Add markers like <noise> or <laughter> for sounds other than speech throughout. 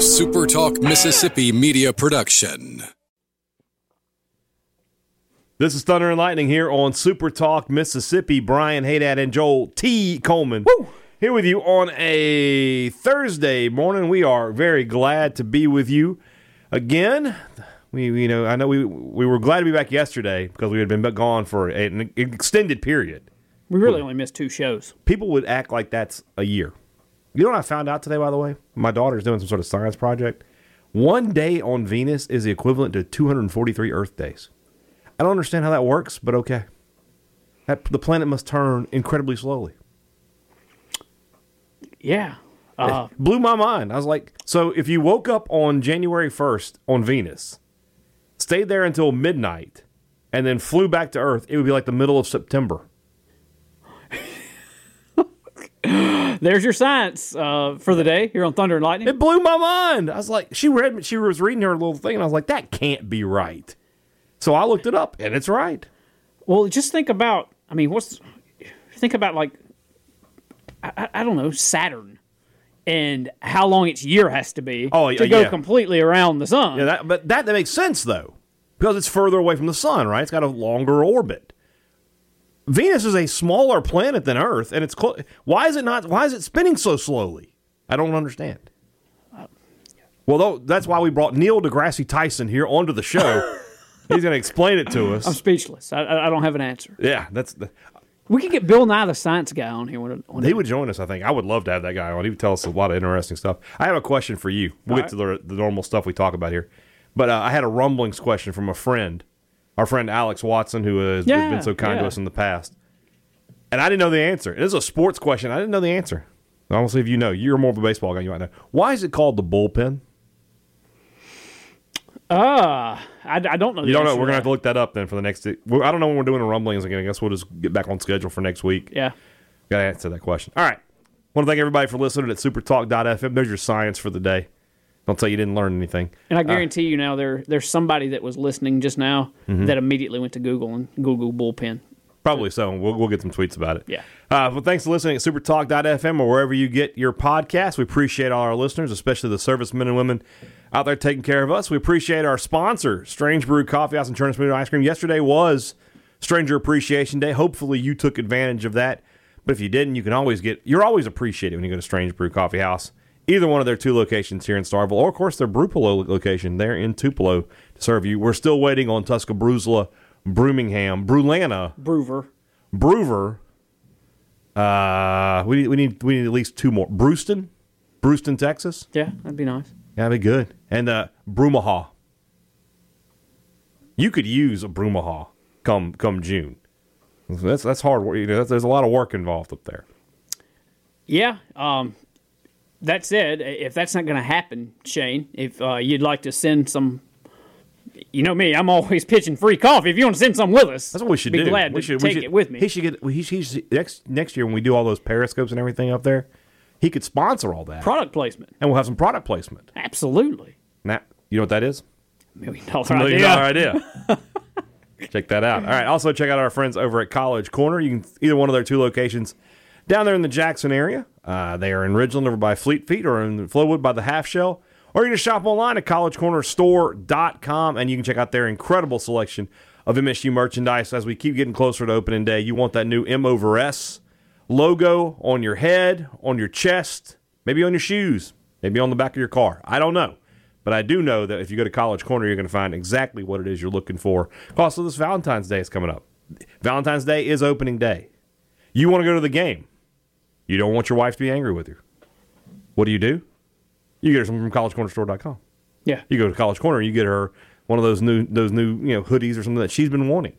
a Super Talk Mississippi media production. This is Thunder and Lightning here on Super Talk Mississippi. Brian Haydad and Joel T. Coleman here with you on a Thursday morning. We are very glad to be with you again. We, you know, I know we we were glad to be back yesterday because we had been gone for an extended period. We really hmm. only missed two shows. People would act like that's a year. You know what I found out today, by the way? My daughter's doing some sort of science project. One day on Venus is the equivalent to 243 Earth days. I don't understand how that works, but okay. That, the planet must turn incredibly slowly. Yeah. Uh, blew my mind. I was like, so if you woke up on January 1st on Venus, stayed there until midnight, and then flew back to Earth, it would be like the middle of September. There's your science uh, for the day here on Thunder and Lightning. It blew my mind. I was like, she read, she was reading her little thing, and I was like, that can't be right. So I looked it up, and it's right. Well, just think about. I mean, what's think about like I, I- don't know Saturn and how long its year has to be Oh, to go yeah. completely around the sun. Yeah, that, but that, that makes sense though, because it's further away from the sun, right? It's got a longer orbit. Venus is a smaller planet than Earth, and it's clo- why is it not? Why is it spinning so slowly? I don't understand. Well, though, that's why we brought Neil deGrasse Tyson here onto the show. <laughs> He's going to explain it to us. I'm speechless. I, I don't have an answer. yeah, that's the, We could get Bill Nye the Science Guy on here. When, when he would join us. I think I would love to have that guy on. He would tell us a lot of interesting stuff. I have a question for you. We'll All get to the, the normal stuff we talk about here, but uh, I had a rumblings question from a friend, our friend Alex Watson, who has Yeah, been so kind to us in the past, and I didn't know the answer. It is a sports question. I didn't know the answer. I want to see if you know. You're more of a baseball guy. You might know. Why is it called the bullpen? uh, I, I don't know. You don't know. We're gonna have to look that up then for the next. I don't know when we're doing a rumblings again. I guess we'll just get back on schedule for next week. Yeah. Got to answer that question. All right. Want to thank everybody for listening at supertalk.fm. There's your science for the day. Don't tell you didn't learn anything. And I guarantee you now there there's somebody that was listening just now Mm-hmm. that immediately went to Google and Google bullpen. Probably so. We'll, we'll get some tweets about it. Yeah. Uh, well, thanks for listening at supertalk.fm or wherever you get your podcast. We appreciate all our listeners, especially the servicemen and women out there taking care of us. We appreciate our sponsor, Strange Brew Coffee House and Churn Smoothie Ice Cream. Yesterday was Stranger Appreciation Day. Hopefully you took advantage of that. But if you didn't, you can always get, you're always appreciated when you go to Strange Brew Coffee House. Either one of their two locations here in Starkville, or of course their Brupolo location there in Tupelo to serve you. We're still waiting on Tuscaloosa, Birmingham, Brulana, Broover. Broover. Uh, we need we need we need at least two more. Brewston, Brewston, Texas. Yeah, that'd be nice. Yeah, that'd be good. And uh, Brumaha. You could use a Brumaha come come June. That's that's hard work. You know, that's, there's a lot of work involved up there. Yeah. Um, that said, if that's not going to happen, Shane, if uh, you'd like to send some, you know me, I'm always pitching free coffee. If you want to send some with us, That's what we should be do. glad we to should, take should- it with me. He should get. He, he should, next next year when we do all those periscopes and everything up there, he could sponsor all that, Product placement, and we'll have some product placement. absolutely. Now, you know what that is? Million dollar million idea. dollar idea. <laughs> check that out. All right. Also, check out our friends over at College Corner. You can either one of their two locations down there in the Jackson area. Uh, they are in Ridgeland over by Fleet Feet or in Flowwood by the Half Shell. Or you can shop online at collegecornerstore.com and you can check out their incredible selection of MSU merchandise as we keep getting closer to opening day. You want that new M over S logo on your head, on your chest, maybe on your shoes, maybe on the back of your car. I don't know. But I do know that if you go to College Corner, you're going to find exactly what it is you're looking for. Also, this Valentine's Day is coming up. Valentine's Day is opening day. You want to go to the game. You don't want your wife to be angry with you. What do you do? You get her something from collegecornerstore.com. Yeah. You go to College Corner, you get her one of those new those new you know hoodies or something that she's been wanting.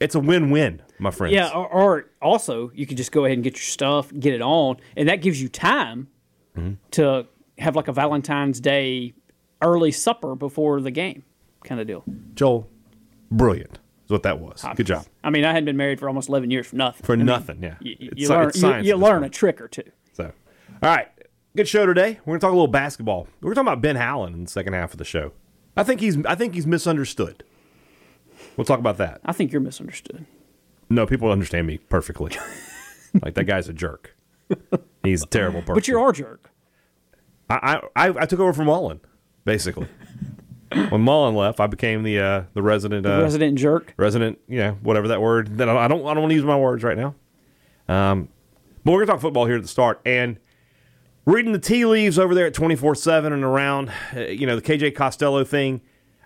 It's a win-win, my friends. Yeah, or, or also you could just go ahead and get your stuff, get it on, and that gives you time Mm-hmm. to have like a Valentine's Day early supper before the game, kind of deal. Joel, brilliant is what that was. Good job. I mean, I hadn't been married for almost eleven years for nothing. For nothing, yeah. You, you It's learn, you, you learn a trick or two. So, all right, good show today. We're gonna talk a little basketball. We're talking about Ben Howland in the second half of the show. I think he's I think he's misunderstood. We'll talk about that. I think you're misunderstood. No, people understand me perfectly. <laughs> like that guy's a jerk. He's a terrible person. But you're our jerk. I I, I took over from Mullen, basically. When Mullen left, I became the uh, the resident uh, Resident jerk. resident, you know, whatever that word. That I don't I don't want to use my words right now. Um, but we're gonna talk football here at the start, and reading the tea leaves over there at twenty four seven and around, uh, you know, the KJ Costello thing.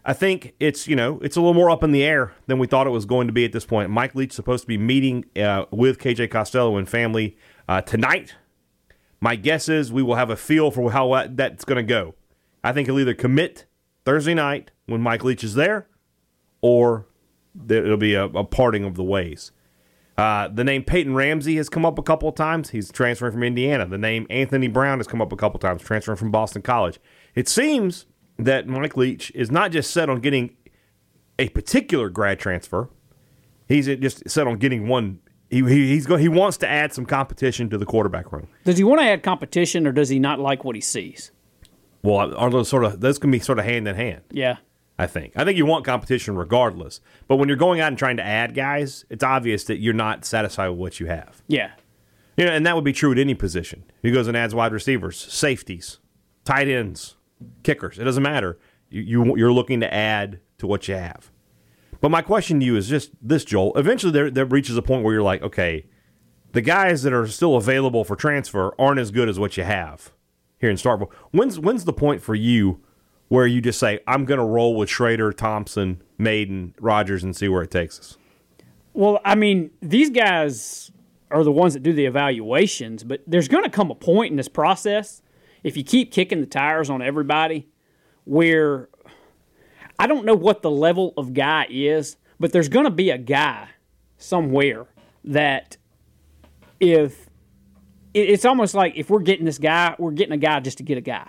I think it's you know it's a little more up in the air than we thought it was going to be at this point. Mike Leach supposed to be meeting uh, with KJ Costello and family uh, tonight. My guess is we will have a feel for how that's going to go. I think he'll either commit Thursday night when Mike Leach is there, or it'll be a, a parting of the ways. Uh, the name Peyton Ramsey has come up a couple of times. He's transferring from Indiana. The name Anthony Brown has come up a couple of times, transferring from Boston College. It seems that Mike Leach is not just set on getting a particular grad transfer. He's just set on getting one. He, he he's go, he wants to add some competition to the quarterback room. Does he want to add competition, or does he not like what he sees? Well, are those sort of those can be sort of hand in hand. Yeah. I think. I think you want competition regardless. But when you're going out and trying to add guys, it's obvious that you're not satisfied with what you have. Yeah. You know, and that would be true at any position. He goes and adds wide receivers, safeties, tight ends, kickers. It doesn't matter. You, you you're looking to add to what you have. But my question to you is just this, Joel. Eventually, there, there reaches a point where you're like, okay, the guys that are still available for transfer aren't as good as what you have here in Starkville. When's when's the point for you where you just say, I'm going to roll with Shrader, Thompson, Mayden, Rogers, and see where it takes us? Well, I mean, these guys are the ones that do the evaluations, but there's going to come a point in this process if you keep kicking the tires on everybody where I don't know what the level of guy is, but there's going to be a guy somewhere that if it's almost like if we're getting this guy, we're getting a guy just to get a guy.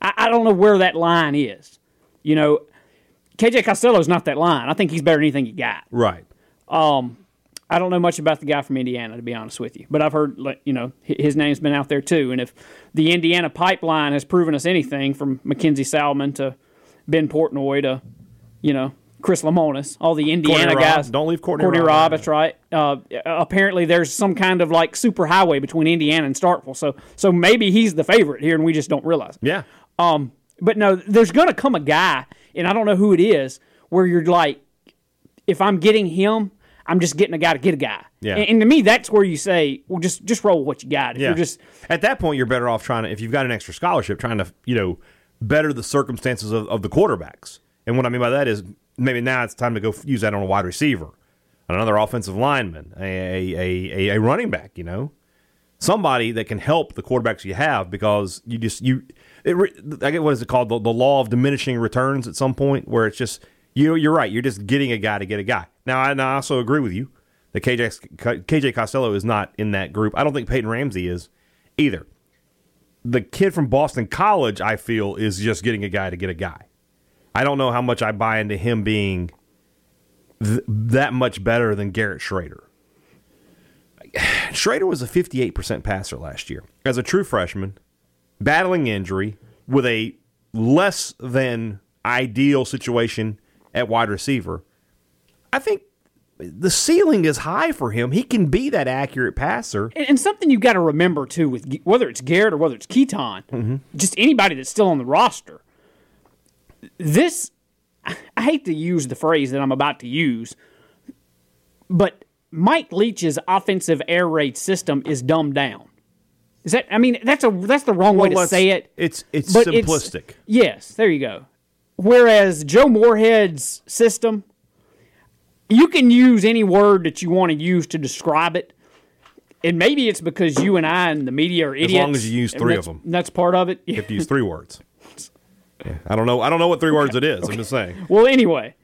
I, I don't know where that line is. You know, KJ Costello's not that line. I think he's better than anything you got. Right. Um, I don't know much about the guy from Indiana, to be honest with you, but I've heard, you know, his name's been out there too. And if the Indiana pipeline has proven us anything, from Mackenzie Salmon to Ben Portnoy to, you know, Chris Lemonis, all the Indiana guys. Don't leave Courtney, Courtney Robb. Robb, that's right. Uh, apparently, there's some kind of like super highway between Indiana and Starkville, so so maybe he's the favorite here, and we just don't realize. it. Yeah. Um, but no, there's going to come a guy, and I don't know who it is, where you're like, if I'm getting him, I'm just getting a guy to get a guy. Yeah. And, and to me, that's where you say, well, just just roll what you got. If Yeah. you're just At that point, you're better off trying to, if you've got an extra scholarship, trying to, you know, better the circumstances of, of the quarterbacks. And what I mean by that is maybe now it's time to go use that on a wide receiver, another offensive lineman, a, a, a, a running back, you know, somebody that can help the quarterbacks you have because you just, you, it, I get what is it called? The, the law of diminishing returns at some point where it's just, you, you're right. You're just getting a guy to get a guy. Now, I, and I also agree with you that KJ, KJ Costello is not in that group. I don't think Peyton Ramsey is either. The kid from Boston College, I feel, is just getting a guy to get a guy. I don't know how much I buy into him being th- that much better than Garrett Shrader. Shrader was a 58% passer last year as a true freshman, battling injury with a less than ideal situation at wide receiver. I think the ceiling is high for him. He can be that accurate passer. and, and something you've got to remember too with whether it's Garrett or whether it's Keaton, Mm-hmm. just anybody that's still on the roster. This, I hate to use the phrase that I'm about to use, but Mike Leach's offensive air raid system is dumbed down. Is that? I mean, that's a that's the wrong way to say it. It's it's but simplistic. yes, there you go. Whereas Joe Moorhead's system, you can use any word that you want to use to describe it. And maybe it's because you and I and the media are idiots. As long as you use three of them. That's part of it. You have to use three words. <laughs> Yeah, I don't know. I don't know what three words it is. I'm just saying. Well, anyway,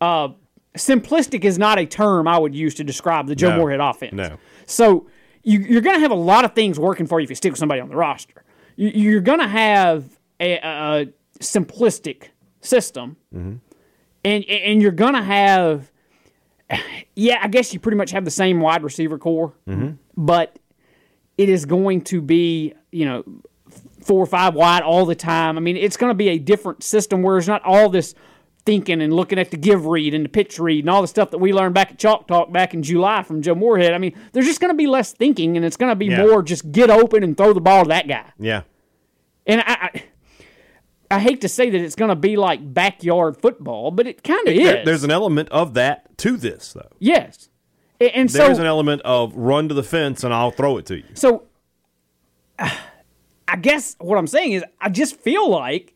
uh, simplistic is not a term I would use to describe the Joe No. Moorhead offense. No. So you, you're going to have a lot of things working for you if you stick with somebody on the roster. You, you're going to have a, a simplistic system, Mm-hmm. and and you're going to have, yeah, I guess you pretty much have the same wide receiver core, Mm-hmm. but it is going to be you know four or five wide all the time. I mean, it's going to be a different system where it's not all this thinking and looking at the give read and the pitch read and all the stuff that we learned back at Chalk Talk back in July from Joe Moorhead. I mean, there's just going to be less thinking and it's going to be Yeah. more just get open and throw the ball to that guy. Yeah. And I, I, I hate to say that it's going to be like backyard football, but it kind of is. There- there's an element of that to this, though. yes, and, and so There's an element of run to the fence and I'll throw it to you. So, I guess what I'm saying is, I just feel like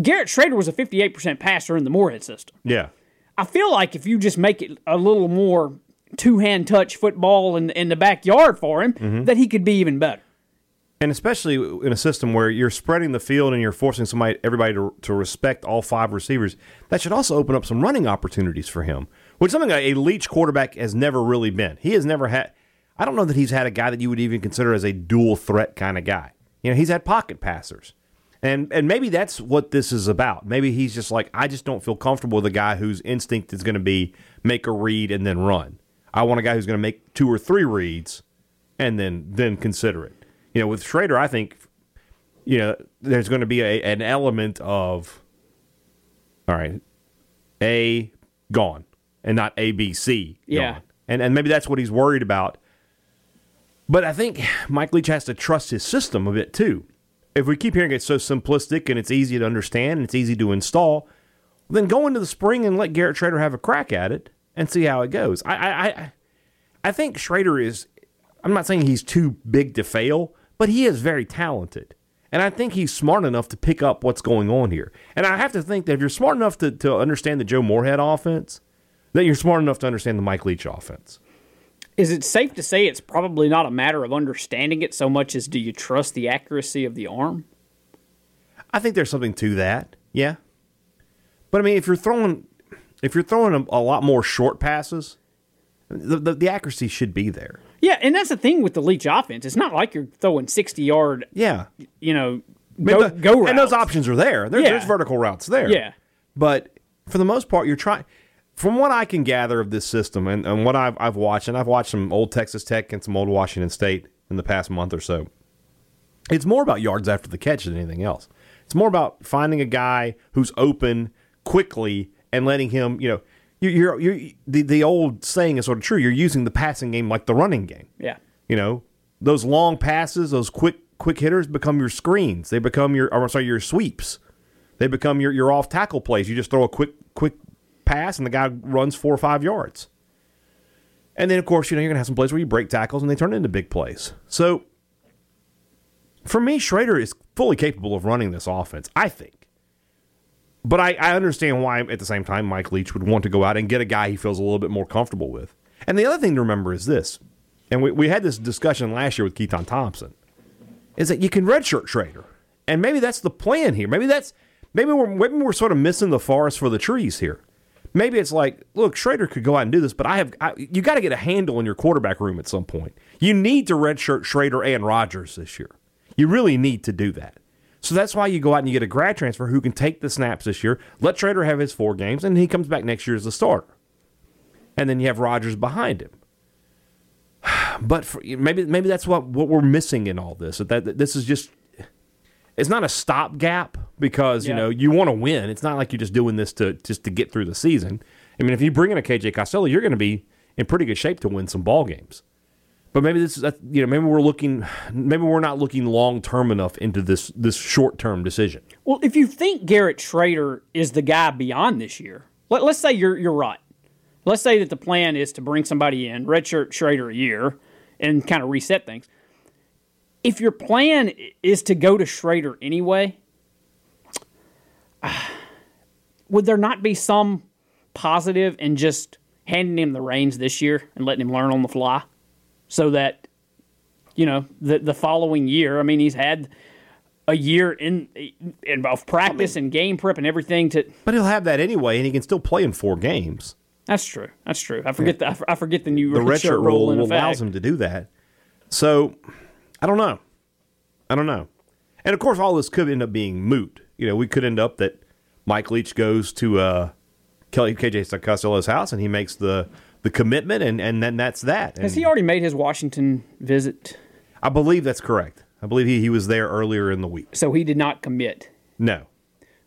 Garrett Shrader was a 58% passer in the Moorhead system. Yeah. I feel like if you just make it a little more two hand touch football in, in the backyard for him, Mm-hmm. that he could be even better. And especially in a system where you're spreading the field and you're forcing somebody, everybody to, to respect all five receivers, that should also open up some running opportunities for him, which is something a a Leach quarterback has never really been. He has never had. I don't know that he's had a guy that you would even consider as a dual threat kind of guy. You know, he's had pocket passers, and and maybe that's what this is about. Maybe he's just like, I just don't feel comfortable with a guy whose instinct is going to be make a read and then run. I want a guy who's going to make two or three reads and then then consider it. You know, with Shrader, I think you know there's going to be a, an element of all right, A gone and not A B C. Yeah. gone. and and maybe that's what he's worried about. But I think Mike Leach has to trust his system a bit too. If we keep hearing it's so simplistic and it's easy to understand and it's easy to install, then go into the spring and let Garrett Shrader have a crack at it and see how it goes. I I I, think Shrader is. I'm not saying he's too big to fail, but he is very talented. And I think he's smart enough to pick up what's going on here. And I have to think that if you're smart enough to, to understand the Joe Moorhead offense, that you're smart enough to understand the Mike Leach offense. Is it safe to say it's probably not a matter of understanding it so much as do you trust the accuracy of the arm? I think there's something to that. Yeah. But I mean, if you're throwing, if you're throwing a, a lot more short passes, the, the the accuracy should be there. Yeah, and that's the thing with the Leach offense. It's not like you're throwing 60 yard, Yeah. you know, go, the- go routes. and those options are there. There- Yeah. There's vertical routes there. Yeah. But for the most part, you're trying. From what I can gather of this system and, and what I've, I've watched, and I've watched some old Texas Tech and some old Washington State in the past month or so, it's more about yards after the catch than anything else. It's more about finding a guy who's open quickly and letting him, you know, you- you're, you're, the, the old saying is sort of true. You're using the passing game like the running game. Yeah. You know, those long passes, those quick quick hitters become your screens. They become your, or I'm sorry, your sweeps. They become your, your off tackle plays. You just throw a quick quick pass and the guy runs four or five yards. And then of course, you know, you're gonna have some plays where you break tackles and they turn into big plays. So for me, Shrader is fully capable of running this offense, I think. But I, I understand why at the same time Mike Leach would want to go out and get a guy he feels a little bit more comfortable with. And the other thing to remember is this, and we, we had this discussion last year with Keaton Thompson, is that you can redshirt Shrader. And maybe that's the plan here. Maybe that's maybe we're maybe we're sort of missing the forest for the trees here. Maybe it's like, look, Shrader could go out and do this, but I have I, you got to get a handle in your quarterback room at some point. You need to redshirt Shrader and Rogers this year. You really need to do that. So that's why you go out and you get a grad transfer who can take the snaps this year. Let Shrader have his four games, and he comes back next year as the starter. And then you have Rogers behind him. <sighs> But for, maybe maybe that's what, what we're missing in all this. That this is just it's not a stopgap because you know you want to win. It's not like you're just doing this to just to get through the season. I mean, if you bring in a KJ Costello, you're going to be in pretty good shape to win some ball games. But maybe this is that- you know maybe we're looking maybe we're not looking long term enough into this this short term decision. Well, if you think Garrett Shrader is the guy beyond this year, let, let's say you're you're right. Let's say that the plan is to bring somebody in, redshirt Shrader a year, and kind of reset things. If your plan is to go to Shrader anyway, <sighs> would there not be some positive in just handing him the reins this year and letting him learn on the fly, so that you know the the following year? I mean, he's had a year in, in of practice and game prep and everything to But he'll have that anyway, and he can still play in four games. that's true that's true i forget the, I I forget the new The redshirt rule in allows him to do that. So I don't know. I don't know. And of course, all this could end up being moot. You know, we could end up that Mike Leach goes to uh, Kelly KJ Costello's house and he makes the the commitment, and and then that's that. has he already made his washington visit I believe that's correct. I believe he, he was there earlier in the week. so he did not commit No,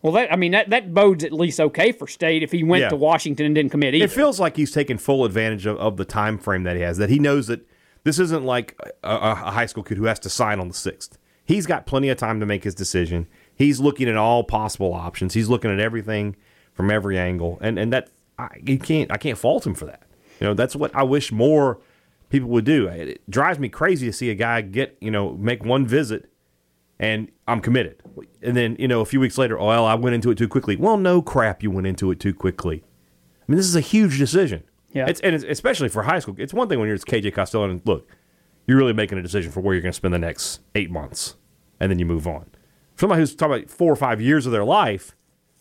well that i mean that, that bodes at least okay for state if he went Yeah. to washington and didn't commit either it feels like he's taking full advantage of, of the time frame that he has. That he knows that this isn't like a, a high school kid who has to sign on the sixth. He's got plenty of time to make his decision. He's looking at all possible options. He's looking at everything from every angle, and and that I, you can't I can't fault him for that. You know, that's what I wish more people would do. It, it drives me crazy to see a guy get you know make one visit and I'm committed. And then, you know, a few weeks later, oh, well, I went into it too quickly. Well, no crap, you went into it too quickly. I mean, this is a huge decision. Yeah. It's, and it's, especially for high school. It's one thing when you're KJ Costello and look, you're really making a decision for where you're going to spend the next eight months, and then you move on. For somebody who's talking about four or five years of their life,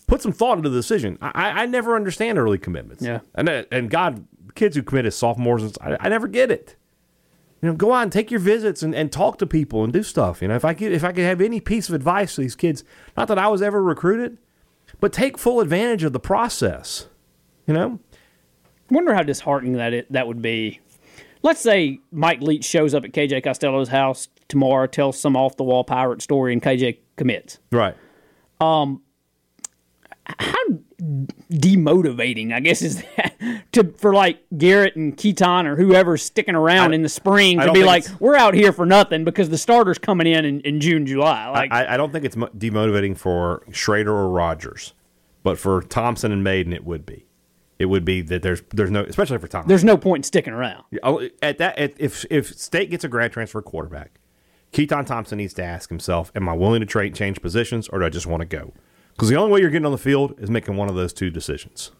put some thought into the decision. I, I never understand early commitments. Yeah. And, uh, and God, kids who commit as sophomores, I, I never get it you know, go on, take your visits and, and talk to people and do stuff. You know, if I could if I could have any piece of advice to these kids, not that I was ever recruited, but take full advantage of the process. You know, wonder how disheartening that it, that would be. Let's say Mike Leach shows up at KJ Costello's house tomorrow, tells some off the wall pirate story, and KJ commits. right? Um, how demotivating, I guess, is that <laughs> to for like Garrett and Keaton or whoever's sticking around I- in the spring to be like, we're out here for nothing because the starter's coming in in, in June, July. Like, I, I don't think it's mo- demotivating for Shrader or Rogers, but for Thompson and Maiden, it would be. It would be that there's there's no, especially for Thompson. there's no point in sticking around. Oh, At that, at, if if State gets a grad transfer quarterback, Keaton Thompson needs to ask himself: Am I willing to trade change positions, or do I just want to go? Because the only way you're getting on the field is making one of those two decisions.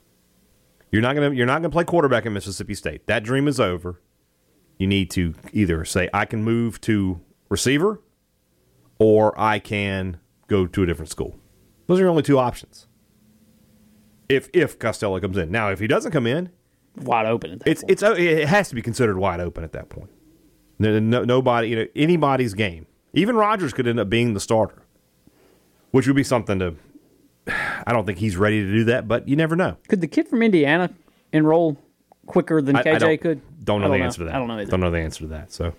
You're not gonna you're not gonna play quarterback in Mississippi State. That dream is over. You need to either say I can move to receiver, or I can go to a different school. Those are your only two options. If if Costello comes in now, if he doesn't come in, Wide open at that it's point. it's oh, it has to be considered wide open at that point. No, no- nobody, you know, anybody's game. Even Rogers could end up being the starter, which would be something to. <sighs> I don't think he's ready to do that, but you never know. Could the kid from Indiana enroll quicker than I- I KJ don't, could? Don't know I the don't answer to that. I don't know either. Don't know the answer to that. So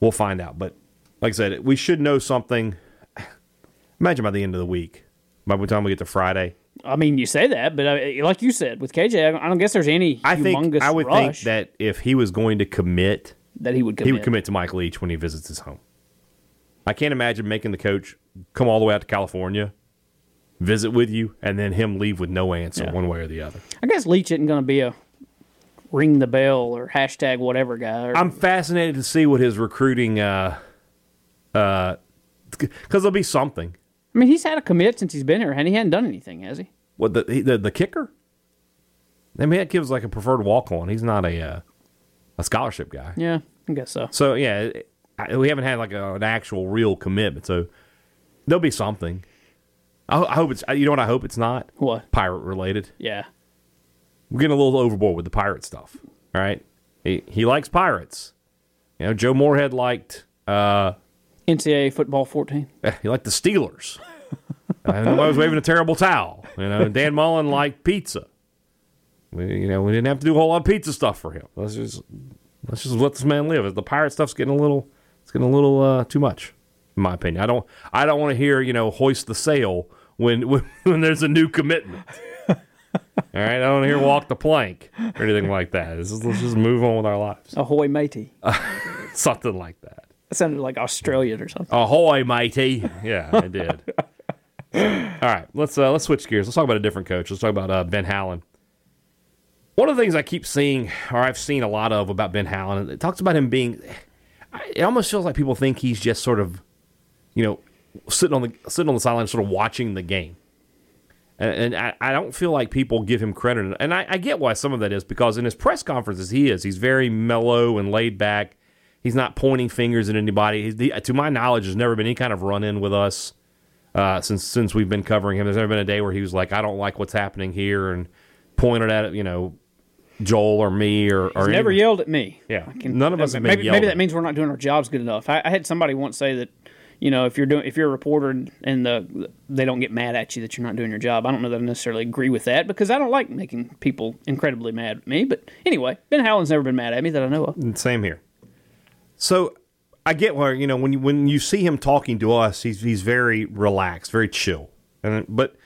we'll find out. But like I said, we should know something. <sighs> Imagine by the end of the week, by the time we get to Friday, I mean, you say that, but uh, like you said with KJ, I don't- guess there's any I humongous think I would think that if he was going to commit that he would commit. He would commit to Mike Leach when he visits his home. I can't imagine making the coach come all the way out to California, visit with you, and then him leave with no answer Yeah. one way or the other. I guess Leach isn't going to be a ring the bell or hashtag whatever guy. Or, I'm fascinated to see what his recruiting, uh, uh, because there'll be something. I mean, he's had a commit since he's been here, and he hadn't done anything, has he? What the the, the kicker? I mean, that gives like a preferred walk on. He's not a uh, a scholarship guy. Yeah, I guess so. So yeah, I, we haven't had like a, an actual real commitment. So there'll be something. I, I hope it's. You know what? I hope it's not What? pirate related. Yeah. We're getting a little overboard with the pirate stuff. All right, he he likes pirates. You know, Joe Moorhead liked uh, NCAA football 14. <laughs> he liked the Steelers. Nobody was waving a terrible towel. You know, Dan Mullen liked pizza. We, you know, we didn't have to do a whole lot of pizza stuff for him. Let's just let's just let this man live. The pirate stuff's getting a little it's getting a little uh, too much, in my opinion. I don't I don't want to hear you know hoist the sail when when, <laughs> when there's a new commitment. All right, I don't want to hear walk the plank or anything like that. Let's just, let's just move on with our lives. Ahoy, matey. <laughs> Something like that. That sounded like Australian or something. Ahoy, matey! Yeah, I did. <laughs> All right, let's uh, let's switch gears. Let's talk about a different coach. Let's talk about uh, Ben Howland. One of the things I keep seeing, or I've seen a lot of about Ben Howland, it talks about him being. It almost feels like people think he's just sort of, you know, sitting on the sitting on the sideline, sort of watching the game. And, and I, I don't feel like people give him credit. And I, I get why some of that is because in his press conferences, he is. He's very mellow and laid back. He's not pointing fingers at anybody. The, to my knowledge, there's never been any kind of run in with us uh, since since we've been covering him. There's never been a day where he was like, "I don't like what's happening here," and pointed at it, you know, Joel or me or or never yelled at me. Yeah. Can- None of us have been maybe, maybe at. that means we're not doing our jobs good enough. I, I had somebody once say that, you know, if you're doing if you're a reporter and, and the they don't get mad at you that you're not doing your job. I don't know that I necessarily agree with that because I don't like making people incredibly mad at me. But anyway, Ben Howland's never been mad at me that I know of. Same here. So I get where you know when you, when you see him talking to us, he's he's very relaxed, very chill, and but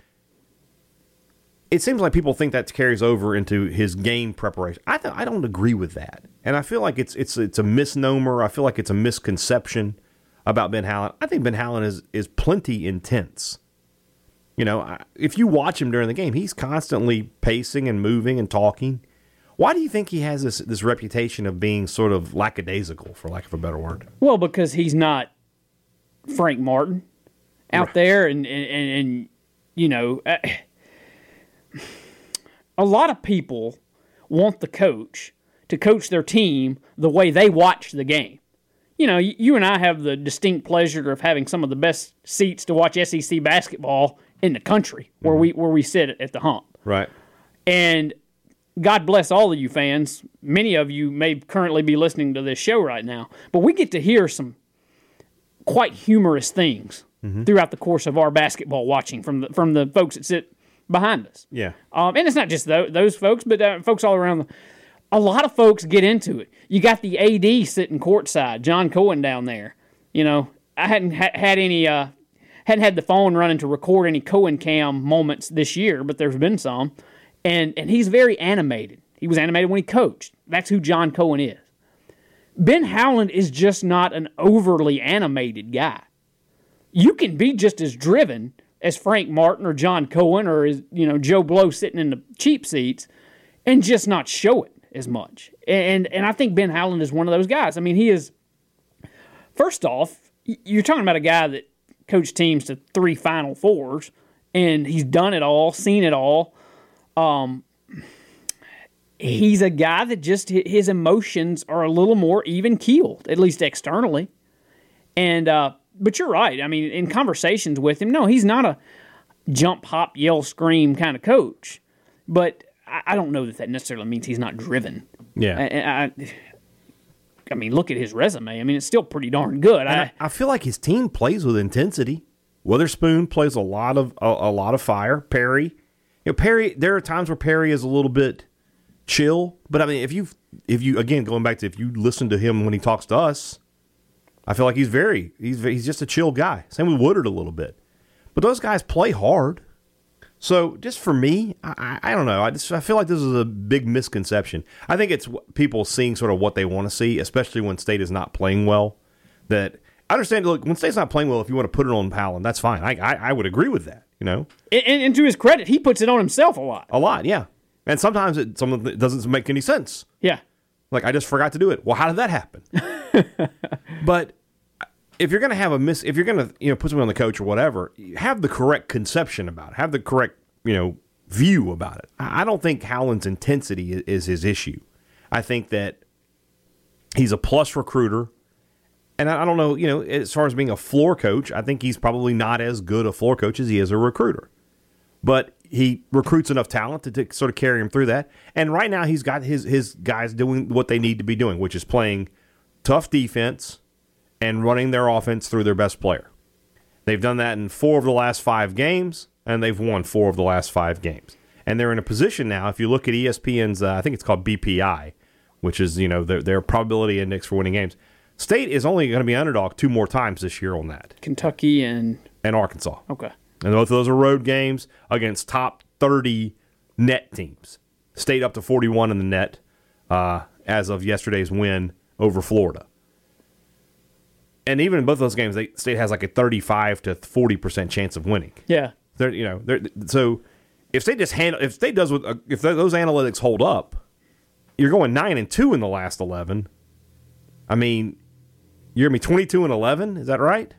it seems like people think that carries over into his game preparation. I th- I don't agree with that, and I feel like it's it's it's a misnomer. I feel like it's a misconception. about Ben Howland. I think Ben Howland is is plenty intense. You know, if you watch him during the game, he's constantly pacing and moving and talking. Why do you think he has this this reputation of being sort of lackadaisical, for lack of a better word? Well, because he's not Frank Martin out Right. there, and, and, and, you know, uh, a lot of people want the coach to coach their team the way they watch the game. You know, you and I have the distinct pleasure of having some of the best seats to watch SEC basketball in the country, where we where we sit at the hump. Right. And God bless all of you fans. Many of you may currently be listening to this show right now, but we get to hear some quite humorous things throughout the course of our basketball watching from the from the folks that sit behind us. Yeah. Um, and it's not just tho- those folks, but uh, folks all around. The, a lot of folks get into it. You got the AD sitting courtside, John Cohen down there. You know, I hadn't ha- had any, uh, hadn't had the phone running to record any Cohen cam moments this year, but there's been some, and and he's very animated. He was animated when he coached. That's who John Cohen is. Ben Howland is just not an overly animated guy. You can be just as driven as Frank Martin or John Cohen or as, you know Joe Blow sitting in the cheap seats and just not show it as much. And and I think Ben Howland is one of those guys. I mean, he is first off, you're talking about a guy that coached teams to three Final Fours, and he's done it all, seen it all. Um, he's a guy that just his emotions are a little more even keeled, at least externally. And uh, but you're right. I mean, in conversations with him, no, he's not a jump, hop, yell, scream kind of coach. But I, I don't know that that necessarily means he's not driven. Yeah. I, I, I mean, look at his resume. I mean, it's still pretty darn good. I, I, feel like his team plays with intensity. Weatherspoon plays a lot of a, a lot of fire. Perry, you know, Perry. There are times where Perry is a little bit chill, but I mean, if you if you again going back to if you listen to him when he talks to us, I feel like he's very he's he's just a chill guy. Same with Woodard a little bit, but those guys play hard. So just for me, I, I don't know. I just I feel like this is a big misconception. I think it's people seeing sort of what they want to see, especially when State is not playing well. That I understand. Look, when State's not playing well, if you want to put it on Howland, that's fine. I I, I would agree with that. You know, and, and to his credit, he puts it on himself a lot. a lot, yeah. And sometimes it some of it doesn't make any sense. Yeah. Like I just forgot to do it. Well, how did that happen? <laughs> but if you're going to have a miss, if you're going to you know put something on the coach or whatever, have the correct conception about it. Have the correct you know view about it. I don't think Howland's intensity is his issue. I think that he's a plus recruiter. And I don't know, you know, as far as being a floor coach, I think he's probably not as good a floor coach as he is a recruiter but he recruits enough talent to, to sort of carry him through that. And right now, he's got his his guys doing what they need to be doing, which is playing tough defense and running their offense through their best player. They've done that in four of the last five games, and they've won four of the last five games. And they're in a position now. If you look at ESPN's, uh, I think it's called BPI, which is you know their, their probability index for winning games. State is only going to be underdog two more times this year on that, Kentucky and and Arkansas. okay. And both of those are road games against top 30 net teams. State up to 41 in the net uh, as of yesterday's win over Florida. And even in both those games, they, State has like a 35 to 40% chance of winning. Yeah. They're, you know, they're, so if State just handle, if State does, what, uh, if those analytics hold up, you're going 9 and 2 in the last 11. I mean, you're me? 22 and 11. Is that right?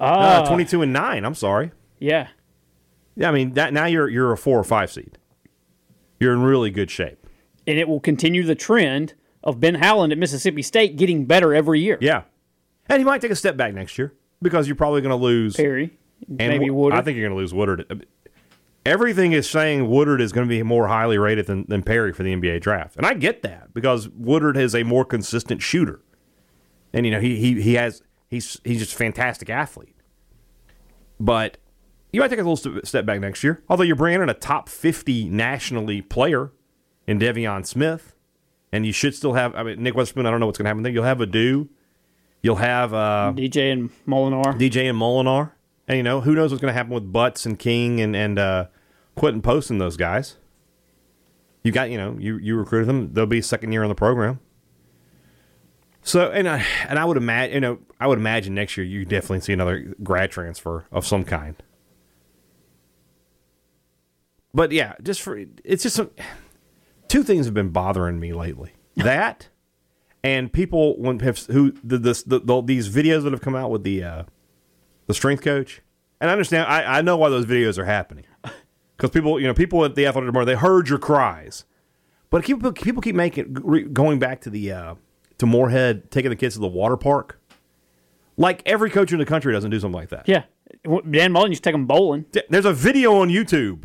Ah, Uh, 22 and 9. I'm sorry. yeah. Yeah, I mean that now you're you're a four or five seed. You're in really good shape. And it will continue the trend of Ben Howland at Mississippi State getting better every year. Yeah, and he might take a step back next year because you're probably going to lose. Perry, and maybe Woodard. I think you're going to lose Woodard. Everything is saying Woodard is going to be more highly rated than, than Perry for the NBA draft, and I get that because Woodard is a more consistent shooter, and you know he he he has he's he's just a fantastic athlete. But you might take a little step back next year. Although you're bringing in a top 50 nationally player in Deivon Smith, and you should still have. I mean, Nick Weatherspoon. I don't know what's going to happen there. You'll have a do. You'll have uh, DJ and Molinar. DJ and Molinar. And you know who knows what's going to happen with Butts and King and and uh, Quinten Post and those guys. You got you know you you recruited them. They'll be second year on the program. So and I and I would imagine you know I would imagine next year you definitely see another grad transfer of some kind. But yeah, just for it's just some, two things have been bothering me lately. <laughs> That and people when have, who the, this the, the, these videos that have come out with the uh, the strength coach. And I understand I, I know why those videos are happening <laughs> because people you know people at the athletic department they heard your cries, but people people keep making going back to the uh, to Moorhead taking the kids to the water park. Like every coach in the country doesn't do something like that. Yeah. Dan Mullen used to take them bowling. There's a video on YouTube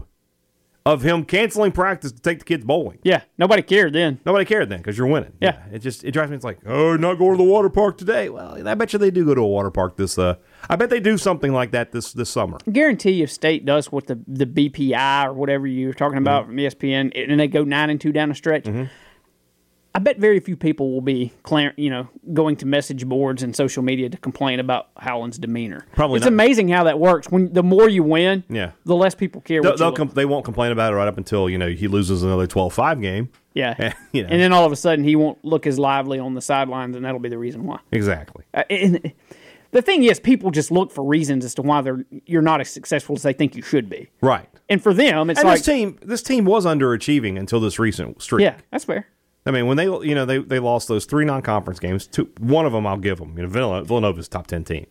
of him canceling practice to take the kids bowling. Yeah, nobody cared then. Nobody cared then because you're winning. Yeah. it just it drives me. It's like, oh, not going to the water park today. Well, I bet you they do go to a water park this. Uh, I bet they do something like that this this summer. I guarantee you, if State does what the the BPI or whatever you were talking about from ESPN, and they go nine and two down the stretch. I bet very few people will be, you know, going to message boards and social media to complain about Howland's demeanor. Probably it's not. amazing how that works. When the more you win, Yeah. the less people care. They'll, what they'll com- they won't complain about it right up until you know he loses another 12-5 game. yeah, <laughs> you know. and then all of a sudden he won't look as lively on the sidelines, and that'll be the reason why. Exactly. Uh, and the thing is, people just look for reasons as to why they're you're not as successful as they think you should be. Right. And for them, it's And like, this team this team was underachieving until this recent streak. yeah, that's fair. I mean, when they you know they, they lost those three non conference games, two, one of them I'll give them. You know, Villanova, Villanova's top ten team,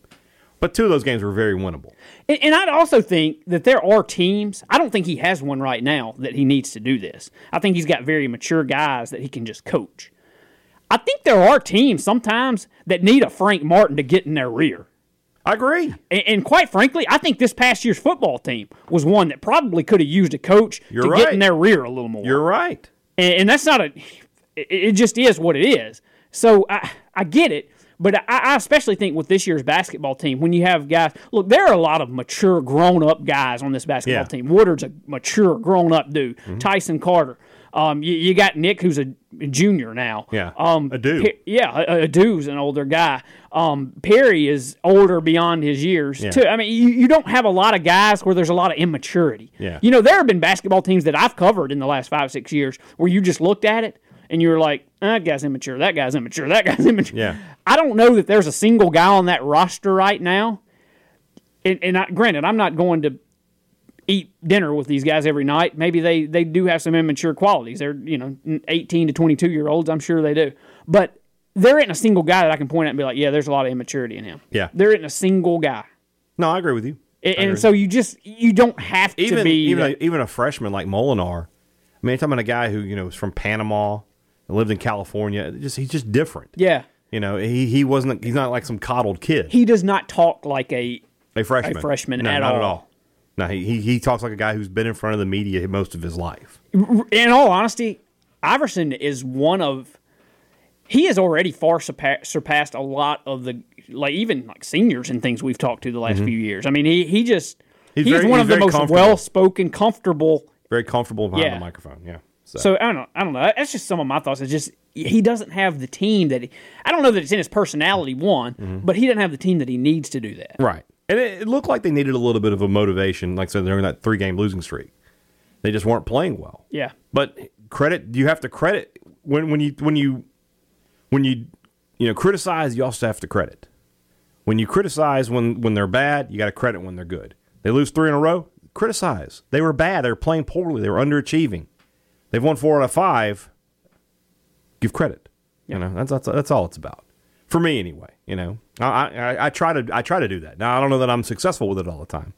but two of those games were very winnable. And, and I'd also think that there are teams. I don't think he has one right now that he needs to do this. I think he's got very mature guys that he can just coach. I think there are teams sometimes that need a Frank Martin to get in their rear. I agree. And, and quite frankly, I think this past year's football team was one that probably could have used a coach You're to right. get in their rear a little more. You're right. and, and that's not a. It, it just is what it is. So I I get it, but I, I especially think with this year's basketball team, when you have guys, look, there are a lot of mature, grown up guys on this basketball Yeah. Mm-hmm. team. Woodard's a mature, grown up dude. Tyson Carter. Um, you, you got Nick, who's a junior now. Yeah. Um, Ado. Pe- yeah, a, Ado's an older guy. Um, Perry is older beyond his years Yeah. too. I mean, you, you don't have a lot of guys where there's a lot of immaturity. Yeah. You know, there have been basketball teams that I've covered in the last five, six years where you just looked at it and you're like, ah, that guy's immature, that guy's immature, that guy's <laughs> immature. Yeah. I don't know that there's a single guy on that roster right now. And, and I, granted, I'm not going to eat dinner with these guys every night. Maybe they, they do have some immature qualities. They're, you know, 18 to 22 year olds. I'm sure they do. But there isn't a single guy that I can point at and be like, yeah, there's a lot of immaturity in him. Yeah. There isn't a single guy. No, I agree with you. And, and so you just, you don't have to even be. even a, even a freshman like Molinar. I mean, talking about a guy who you know is from Panama, lived in California. Just he's just different. yeah. You know, he he wasn't. He's not like some coddled kid. He does not talk like a a freshman. a freshman no, at not all. at all. No, he, he he talks like a guy who's been in front of the media most of his life. in all honesty, Iverson is one of he has already far surpassed a lot of the like even like seniors and things we've talked to the last few years. I mean, he he just Mm-hmm. He's he's very- one he's of the most well spoken, comfortable. Very comfortable behind Yeah. the microphone. Yeah. So, So I don't know. I don't know. That's just some of my thoughts. It's just he doesn't have the team that he, I don't know that it's in his personality one, Mm-hmm. but he doesn't have the team that he needs to do that. right, and it, it looked like they needed a little bit of a motivation. Like I said, during that three game losing streak, they just weren't playing well. Yeah. But credit you have to credit when when you when you when you you know criticize, you also have to credit. When you criticize when when they're bad, you got to credit when they're good. They lose three in a row, criticize. They were bad. They were playing poorly. They were underachieving. They've won four out of five. Give credit. You know that's that's that's all it's about. For me, anyway. You know, I, I I try to I try to do that. Now I don't know that I'm successful with it all the time.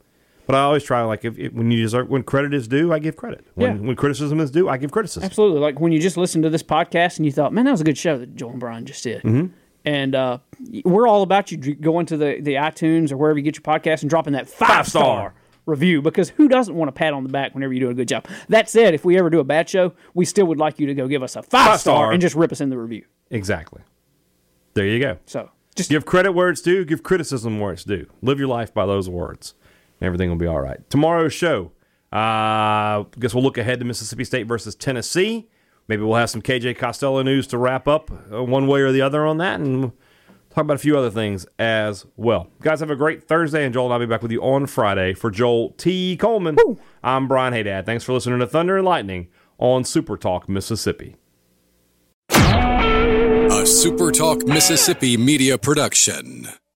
But I always try, like, if, if when you deserve, when credit is due, I give credit. When, Yeah. when criticism is due, I give criticism. Absolutely. Like when you just listened to this podcast and you thought, man, that was a good show that Joel and Brian just did. Mm-hmm. And uh, we're all about you going to the, the iTunes or wherever you get your podcast and dropping that five, Five star. star. Review because who doesn't want a pat on the back whenever you do a good job? That said, if we ever do a bad show, we still would like you to go give us a five, Five star star. and just rip us in the review. Exactly. There you go. So just Give credit where it's due. Give criticism where it's due. Live your life by those words. and Everything will be all right. Tomorrow's show. Uh, guess we'll look ahead to Mississippi State versus Tennessee. Maybe we'll have some KJ Costello news to wrap up uh, one way or the other on that, and talk about a few other things as well. Guys, have a great Thursday, and Joel and I'll be back with you on Friday for Joel T. Coleman. I'm Brian Haydad. Thanks for listening to Thunder and Lightning on Super Talk Mississippi. A SuperTalk Mississippi media production.